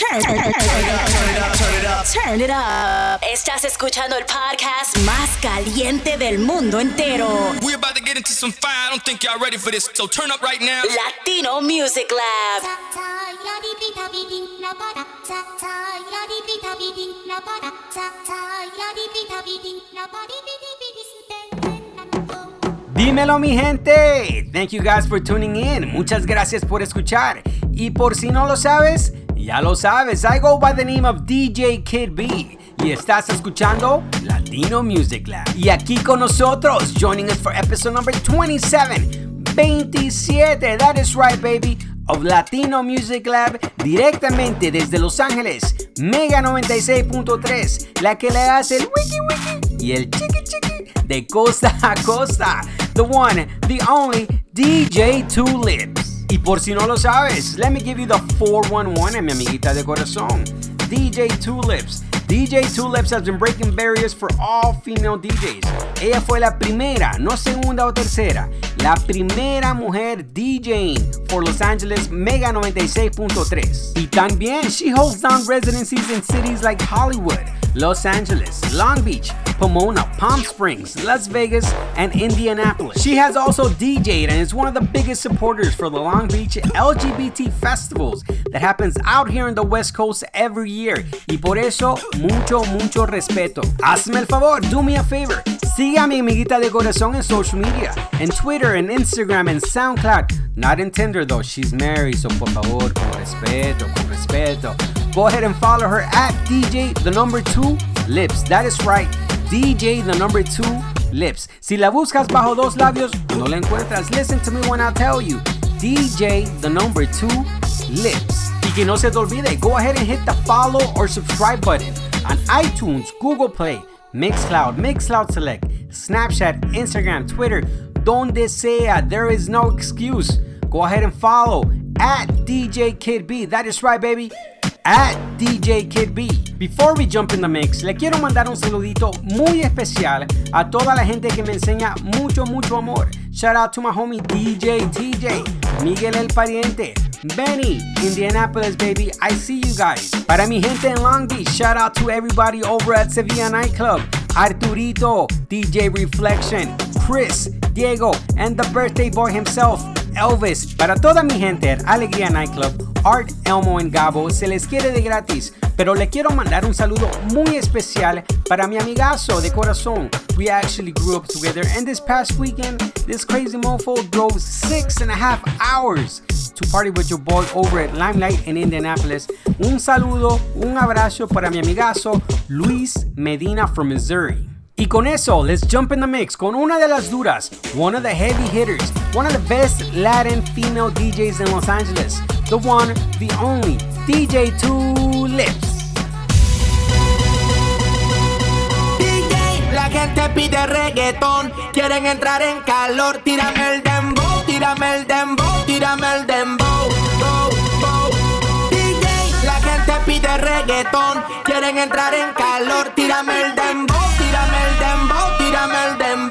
Turn, turn, turn, it up, turn it up, turn it up. Estás escuchando el podcast más caliente del mundo entero. We're about to get into some fire. I don't think y'all ready for this, so turn up right now. Latino Music Lab. Dímelo mi gente. Thank you guys for tuning in. Muchas gracias por escuchar. Y por si no lo sabes, ya lo sabes. I go by the name of DJ Kid B. Y estás escuchando Latino Music Lab. Y aquí con nosotros, joining us for episode number 27. 27, that is right baby, of Latino Music Lab directamente desde Los Ángeles, Mega 96.3, la que le hace el wiki wiki y el chiqui chiqui de costa a costa. The one, the only DJ Two Lips. Y por si no lo sabes, let me give you the 411 mi amiguita de corazón. DJ Tulips. DJ Tulips has been breaking barriers for all female DJs. Ella fue la primera, no segunda o tercera, la primera mujer DJing for Los Angeles Mega 96.3. Y también she holds down residencies in cities like Hollywood, Los Angeles, Long Beach, Pomona, Palm Springs, Las Vegas, and Indianapolis. She has also DJed and is one of the biggest supporters for the Long Beach LGBT festivals that happens out here in the West Coast every year. Y por eso, mucho, mucho respeto. Hazme el favor, do me a favor. Sigue a mi amiguita de corazón en social media, en Twitter, en Instagram, en SoundCloud. Not in Tinder though, she's married, so por favor, con respeto, con respeto. Go ahead and follow her at DJ the number two lips. That is right, DJ the number two lips. Si la buscas bajo dos labios, no la encuentras. Listen to me when I tell you. DJ the number two lips. Y que no se te olvide, go ahead and hit the follow or subscribe button on iTunes, Google Play, Mixcloud, Mixcloud Select, Snapchat, Instagram, Twitter, donde sea. There is no excuse. Go ahead and follow at DJ Kid B. That is right, baby. At DJ Kid B. Before we jump in the mix, le quiero mandar un saludito muy especial a toda la gente que me enseña mucho, mucho amor. Shout out to my homie DJ TJ, Miguel el Pariente, Benny, Indianapolis, baby. I see you guys. Para mi gente en Long Beach, shout out to everybody over at Sevilla Nightclub. Arturito, DJ Reflection, Chris, Diego, and the birthday boy himself, Elvis. Para toda mi gente at Alegría Nightclub, Art, Elmo and Gabo se les quiere de gratis, pero le quiero mandar un saludo muy especial para mi amigazo de corazón. We actually grew up together, and this past weekend, this crazy mofo drove six and a half hours to party with your boy over at Limelight in Indianapolis. Un saludo, un abrazo para mi amigazo Luis Medina from Missouri. Y con eso, let's jump in the mix con una de las duras, one of the heavy hitters, one of the best Latin female DJs in Los Angeles, the one, the only, DJ Two Lips. DJ, la gente pide reggaetón, quieren entrar en calor, tírame el dembow, tírame el dembow, tírame el dembow, pide reggaetón, quieren entrar en calor, tírame el dembow, tírame el dembow, tírame el dembow,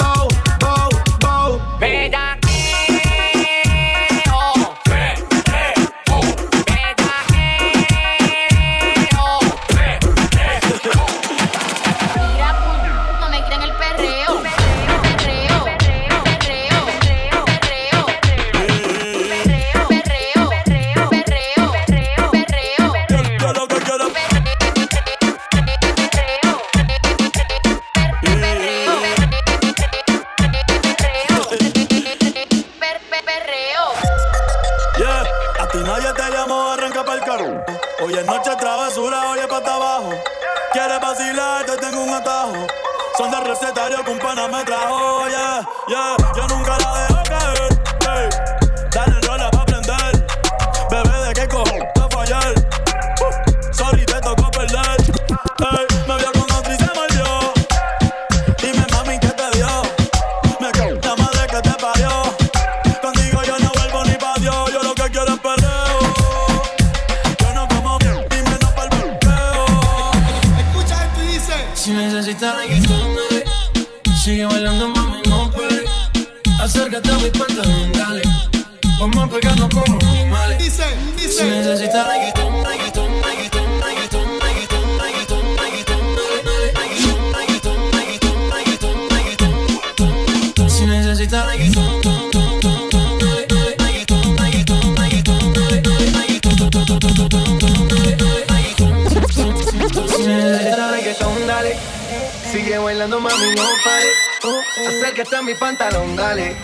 que está mi pantalón, dale.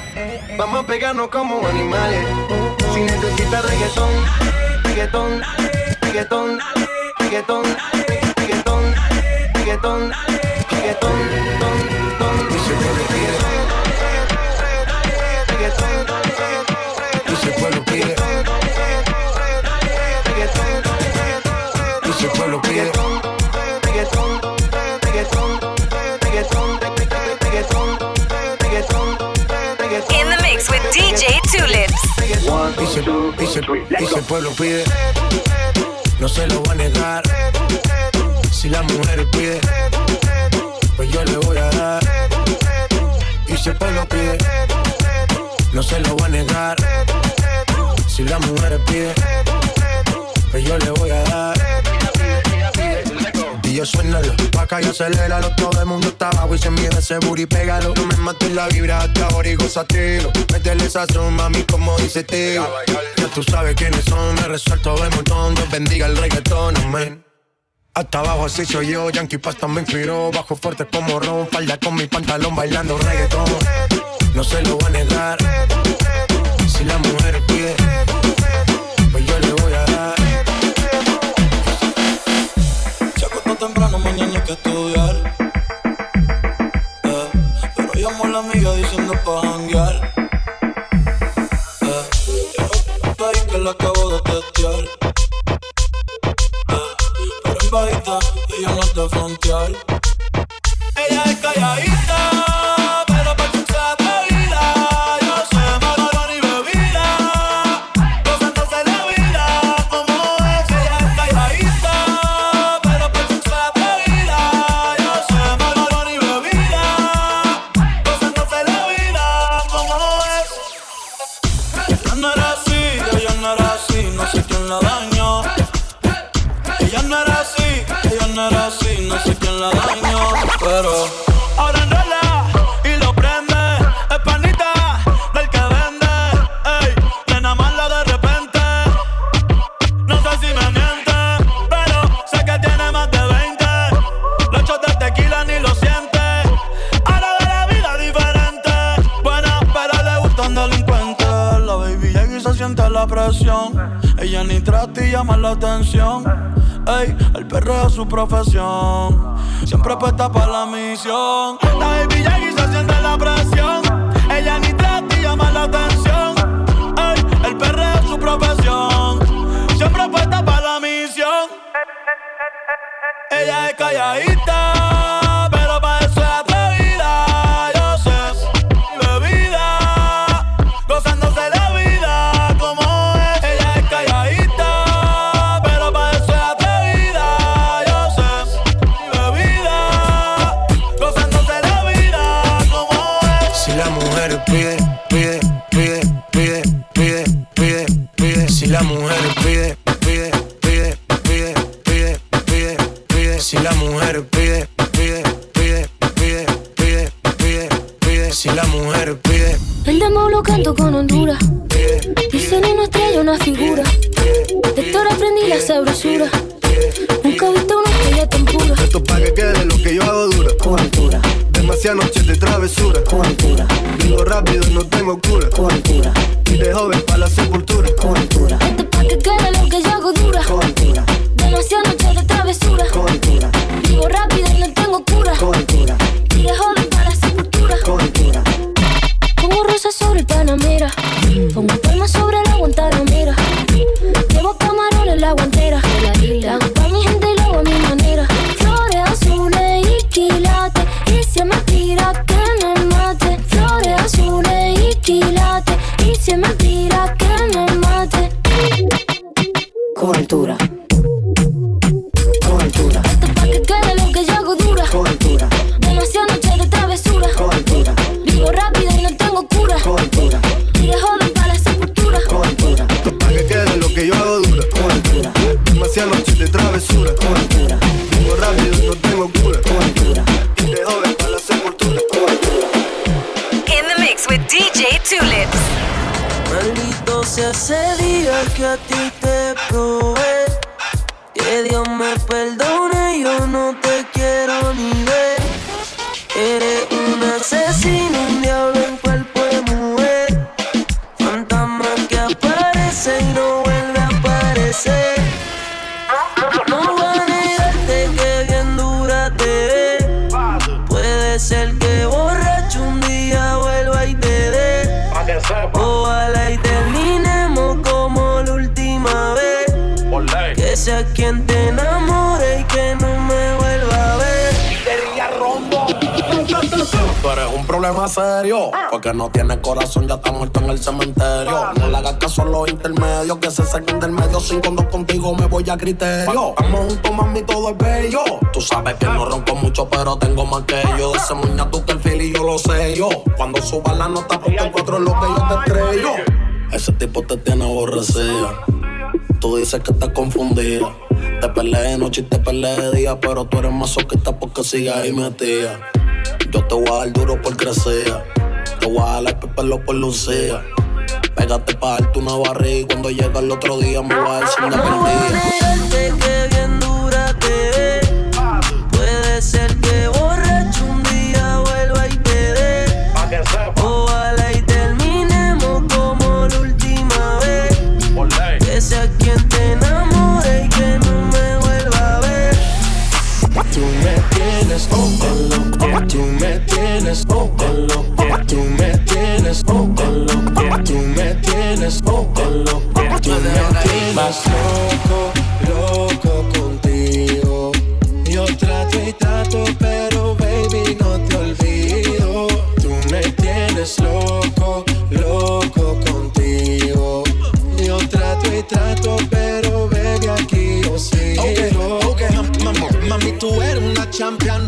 Vamos a pegarnos como animales. Si necesitas reggaetón. Y dice, dice el pueblo pide. No se lo va a negar. Si la mujer pide, pues yo le voy a dar. Y si el pueblo pide, no se lo va a negar. Si la mujer pide, pues yo le voy a dar radio, suénalo. Acá y aceléralo, todo el mundo está abajo y se mide ese booty, pégalo. Tú me mates la vibra hasta ahora y gozatelo. Métele esa zoom, mami, como dice tío. Ya tú sabes quiénes son, me resuelto de montón. Dios bendiga el reggaetón, amén. Hasta abajo así soy yo, Yankee Pasta me inspiró. Bajo fuerte como ron, falda con mi pantalón bailando reggaetón. No se lo voy a negar De travesura, cobertura. Vivo rápido, no tengo cura, cobertura. Y para la sepultura, cobertura. In the mix with DJ Tulips. Problema serio, porque no tienes corazón, ya está muerto en el cementerio. No le hagas caso a los intermedios, que se saquen del medio. Sin cuando contigo me voy a criterio. Estamos juntos, mami, todo es bello. Tú sabes que no ronco mucho, pero tengo más que yo. De ese muña tú que el y yo lo sé yo. Cuando suba la nota, porque es lo que yo te estrello. Ese tipo te tiene aborrecida. Tú dices que estás confundida. Te peleé de noche y te peleé de día, pero tú eres masoquista porque sigues ahí metida. Yo te voy a dar duro por crecer. Te voy a dar el pelo por lucía. Pégate pa' darte una barriga y cuando llega el otro día me voy a decir una perdida. Tienes en lo que tú me tienes en lo que tú me tienes en lo que tú me tienes más loco, loco contigo. Yo trato y trato, pero baby no te olvido. Tú me tienes loco, loco contigo. Yo trato y trato, pero baby aquí yo sigo. Okay, okay, mami, mami, tú eres una champion,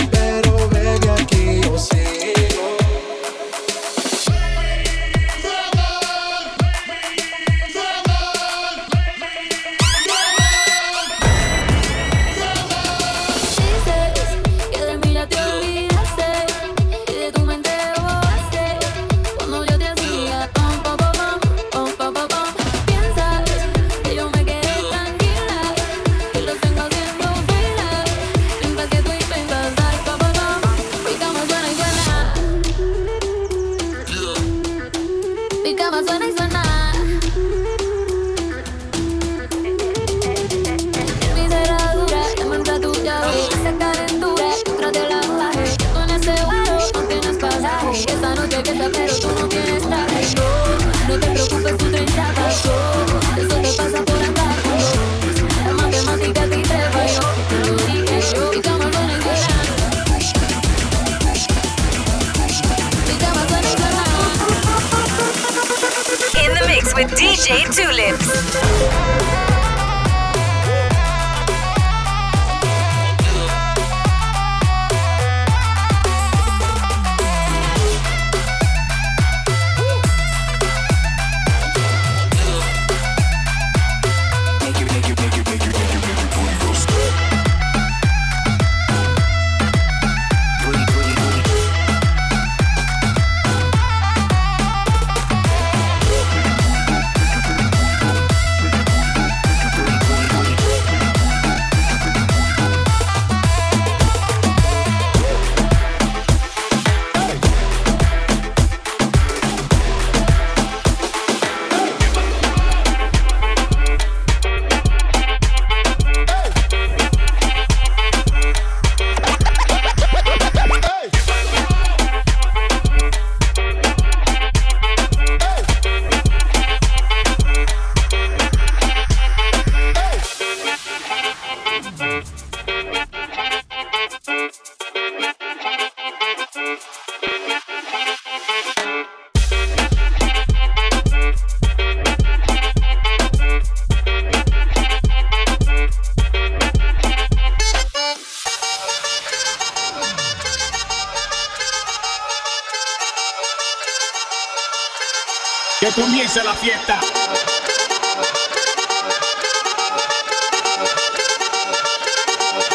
dice la fiesta.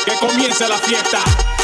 Que comience la fiesta.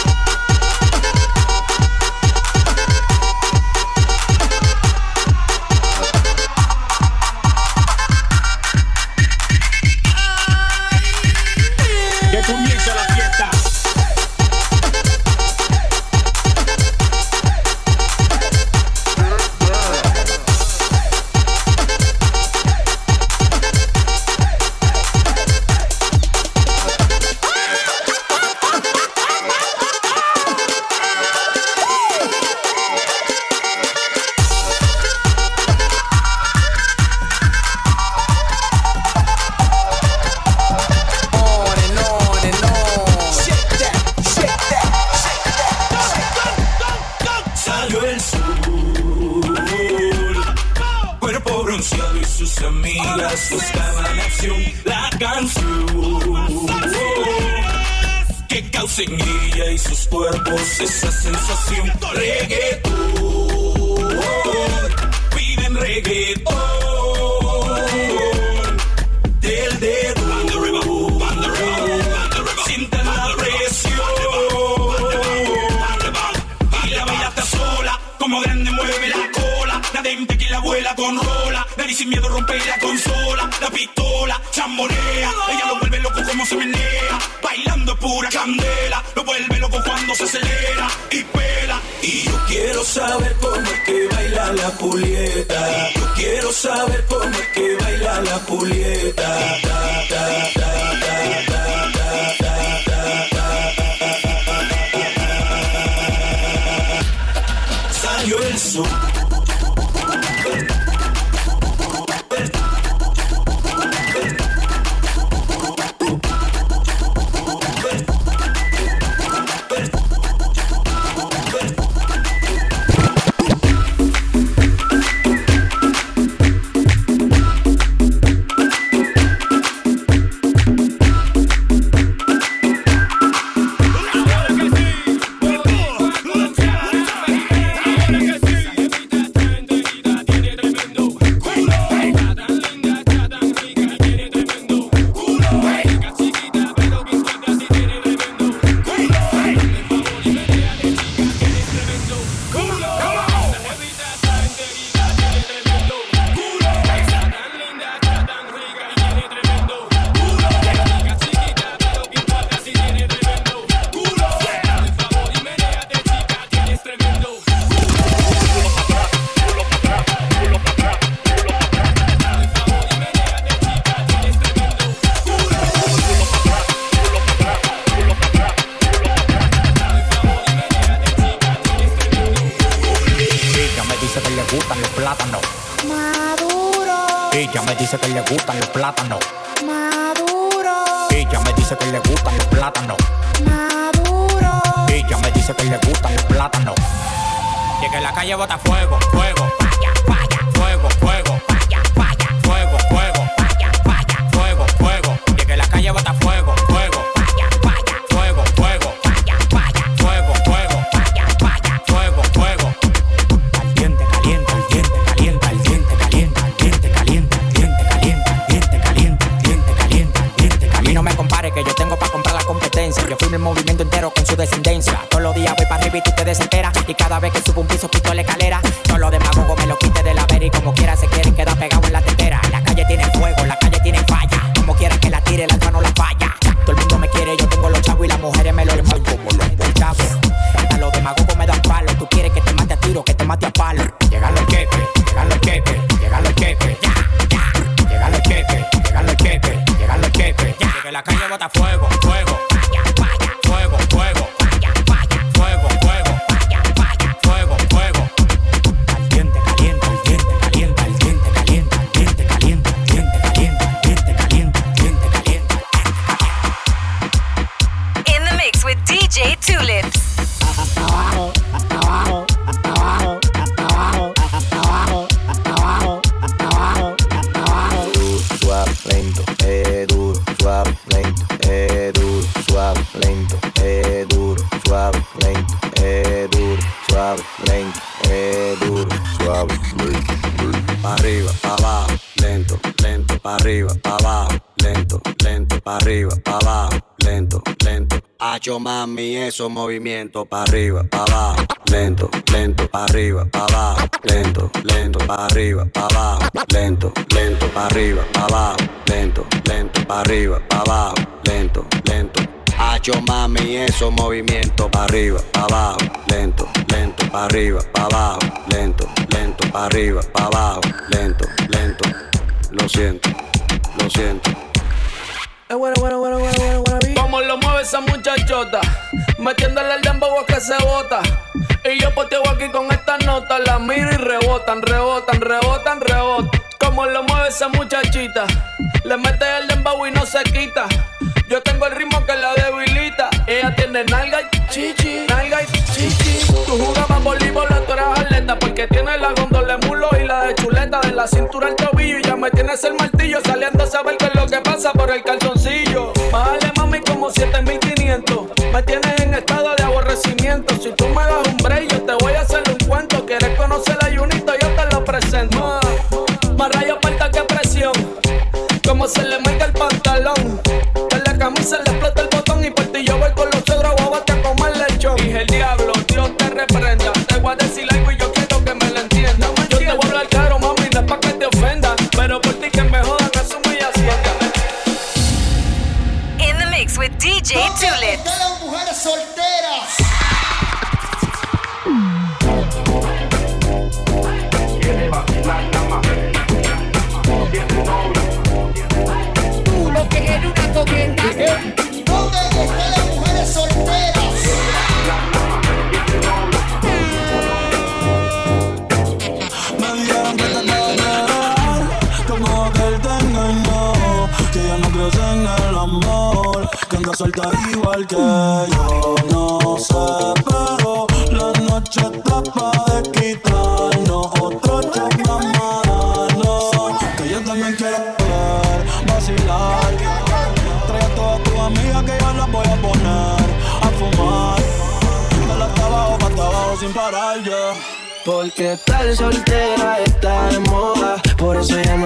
sin guía y sus cuerpos esa sensación. Reggaetón, piden reggaetón. Del dedo, sientan la presión. Y la bella está sola, como grande mueve la cola. Nadie me que la abuela con rola. Nadie sin miedo rompe la consola, la pistola, chambonea. Ella lo vuelve loco como se menea, bailando pura candela. saber cómo es que baila la Julieta. Yo quiero saber cómo es que baila la Julieta. mate a palo. Llegan los macho mami, esos movimientos para arriba, para abajo, lento, lento, para arriba, para abajo, lento, lento, para arriba, para abajo, lento, lento, para arriba, para abajo, lento, lento, para arriba, para abajo, lento, lento. Hacho mami, esos movimientos para arriba, para abajo, lento, lento, para arriba, para abajo, lento, lento, para arriba, para abajo, lento, lento. Lo siento, lo siento. I wanna, wanna, como lo mueve esa muchachota. Metiéndole el dembow a que se bota. Y yo poteo aquí con esta nota. La miro y rebotan, rebotan, rebotan, rebotan. Como lo mueve esa muchachita. Le mete el dembow y no se quita. Yo tengo el ritmo que la debilita. Ella tiene nalga y chichi, nalga y chichi. Tú jugabas voleibol, tú eras atleta. Porque tiene la gondola de mulo y la de chuleta. De la cintura al tobillo y ya me tienes el martillo. Saliendo a saber qué es lo que pasa por el calzoncillo.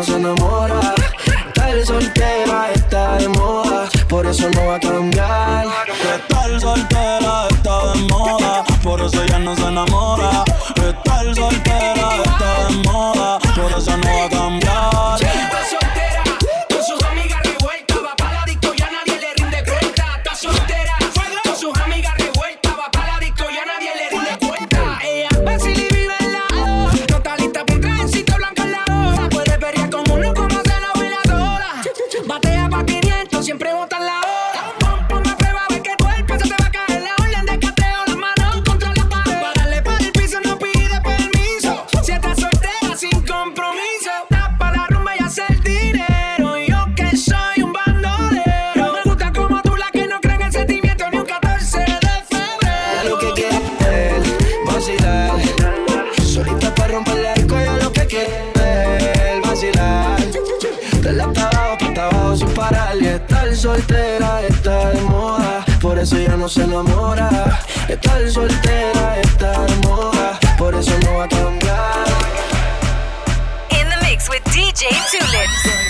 se enamora. Tal soltera está de moda, por eso no va a cambiar. Tal soltera está de moda, por eso ya no se enamora. Tal soltera está de moda, por eso no va a cambiar. por eso ya no se enamora. Estar soltera está de moda, por eso no va a cambiar. In the mix with DJ Tulips.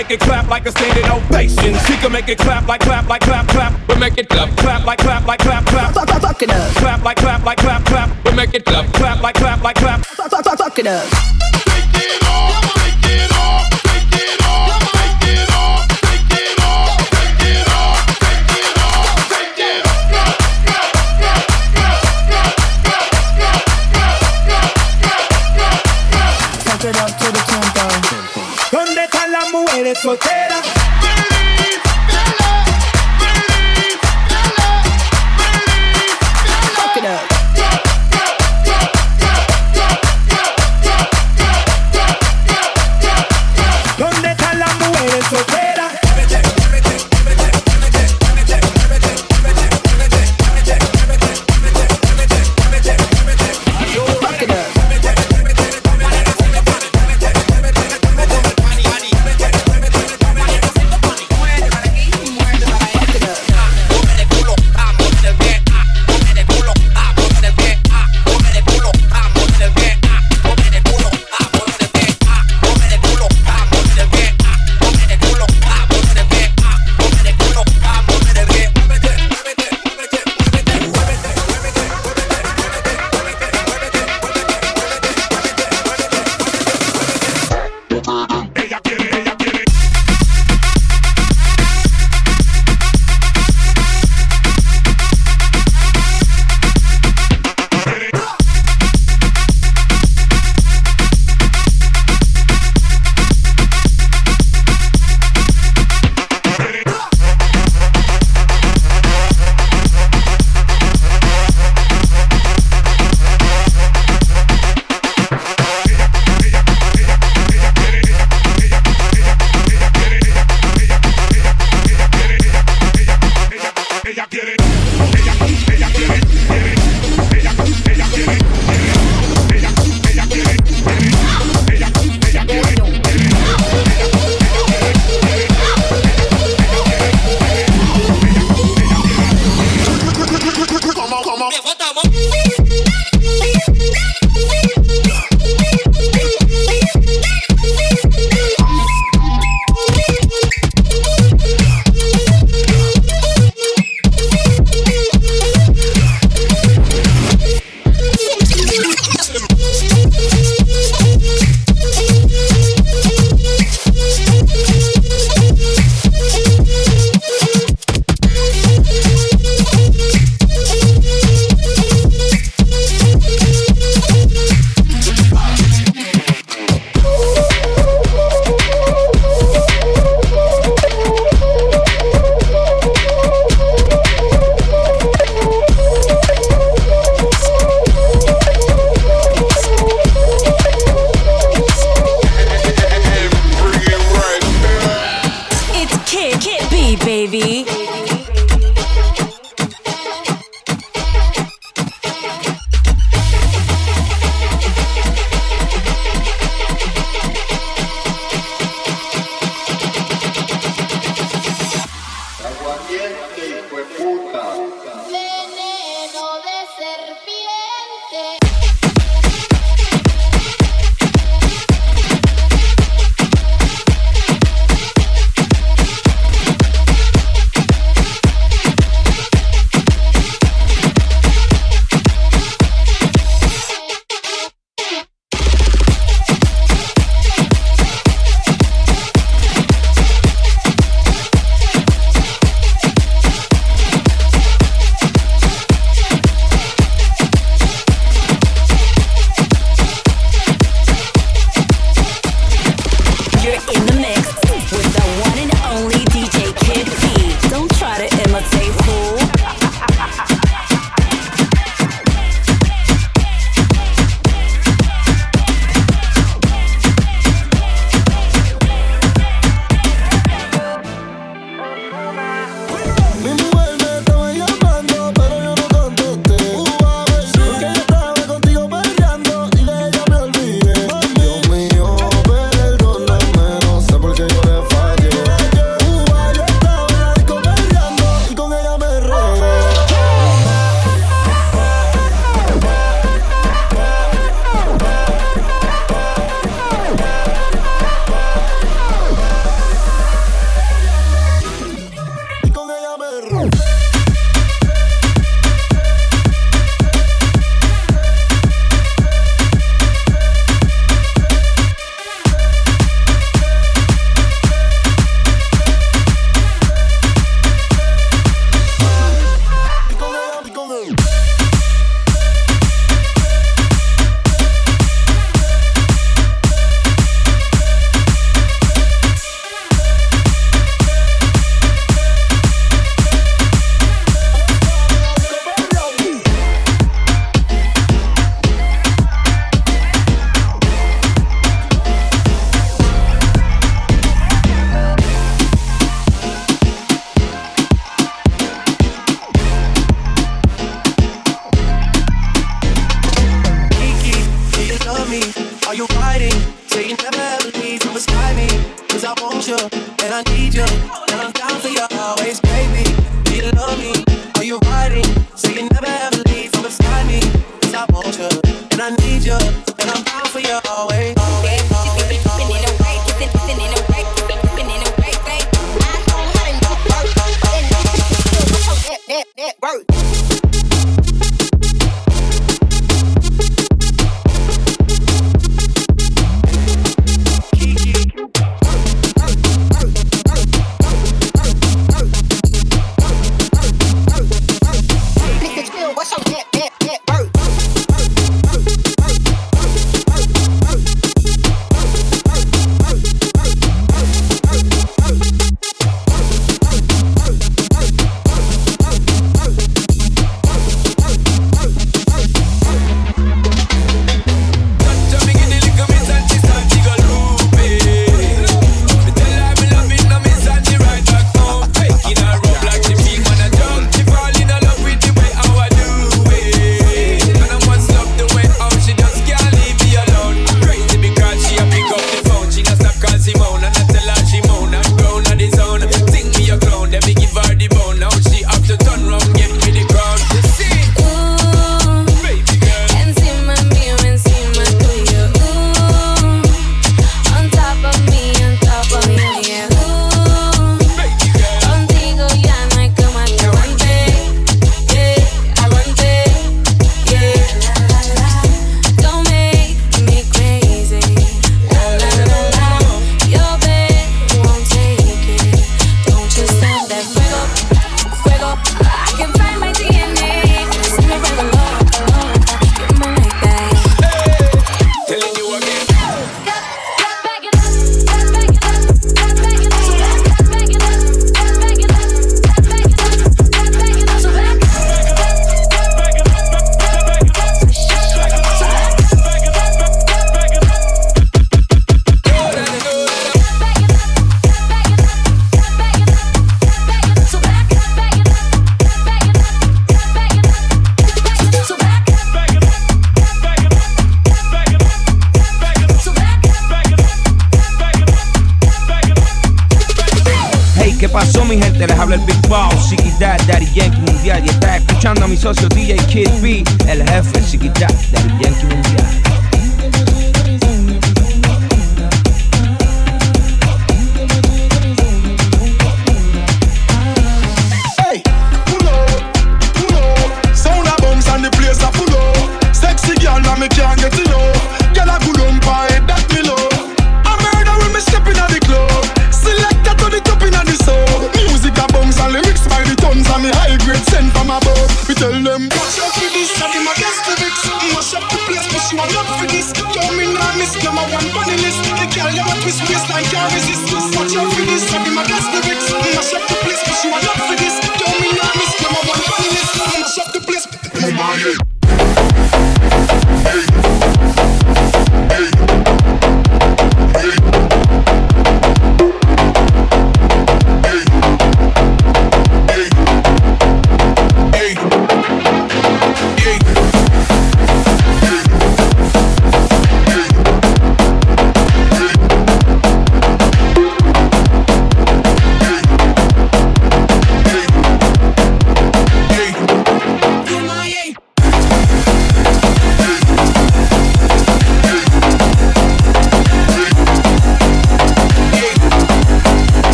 make it clap like a standing ovation. She can make it clap like clap like clap clap. We make it clap clap like clap like clap clap. Fuck fuck fuck it up. Clap like clap like clap clap. We make it clap clap like clap like clap. Fuck fuck fuck it up.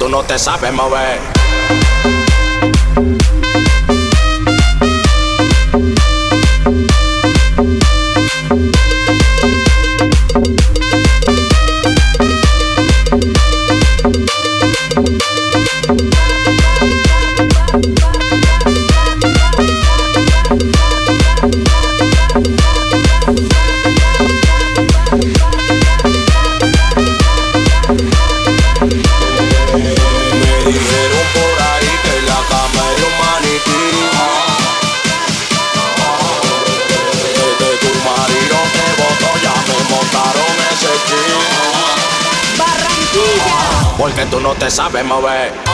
Tú no te sabes mover. Te sabes mover.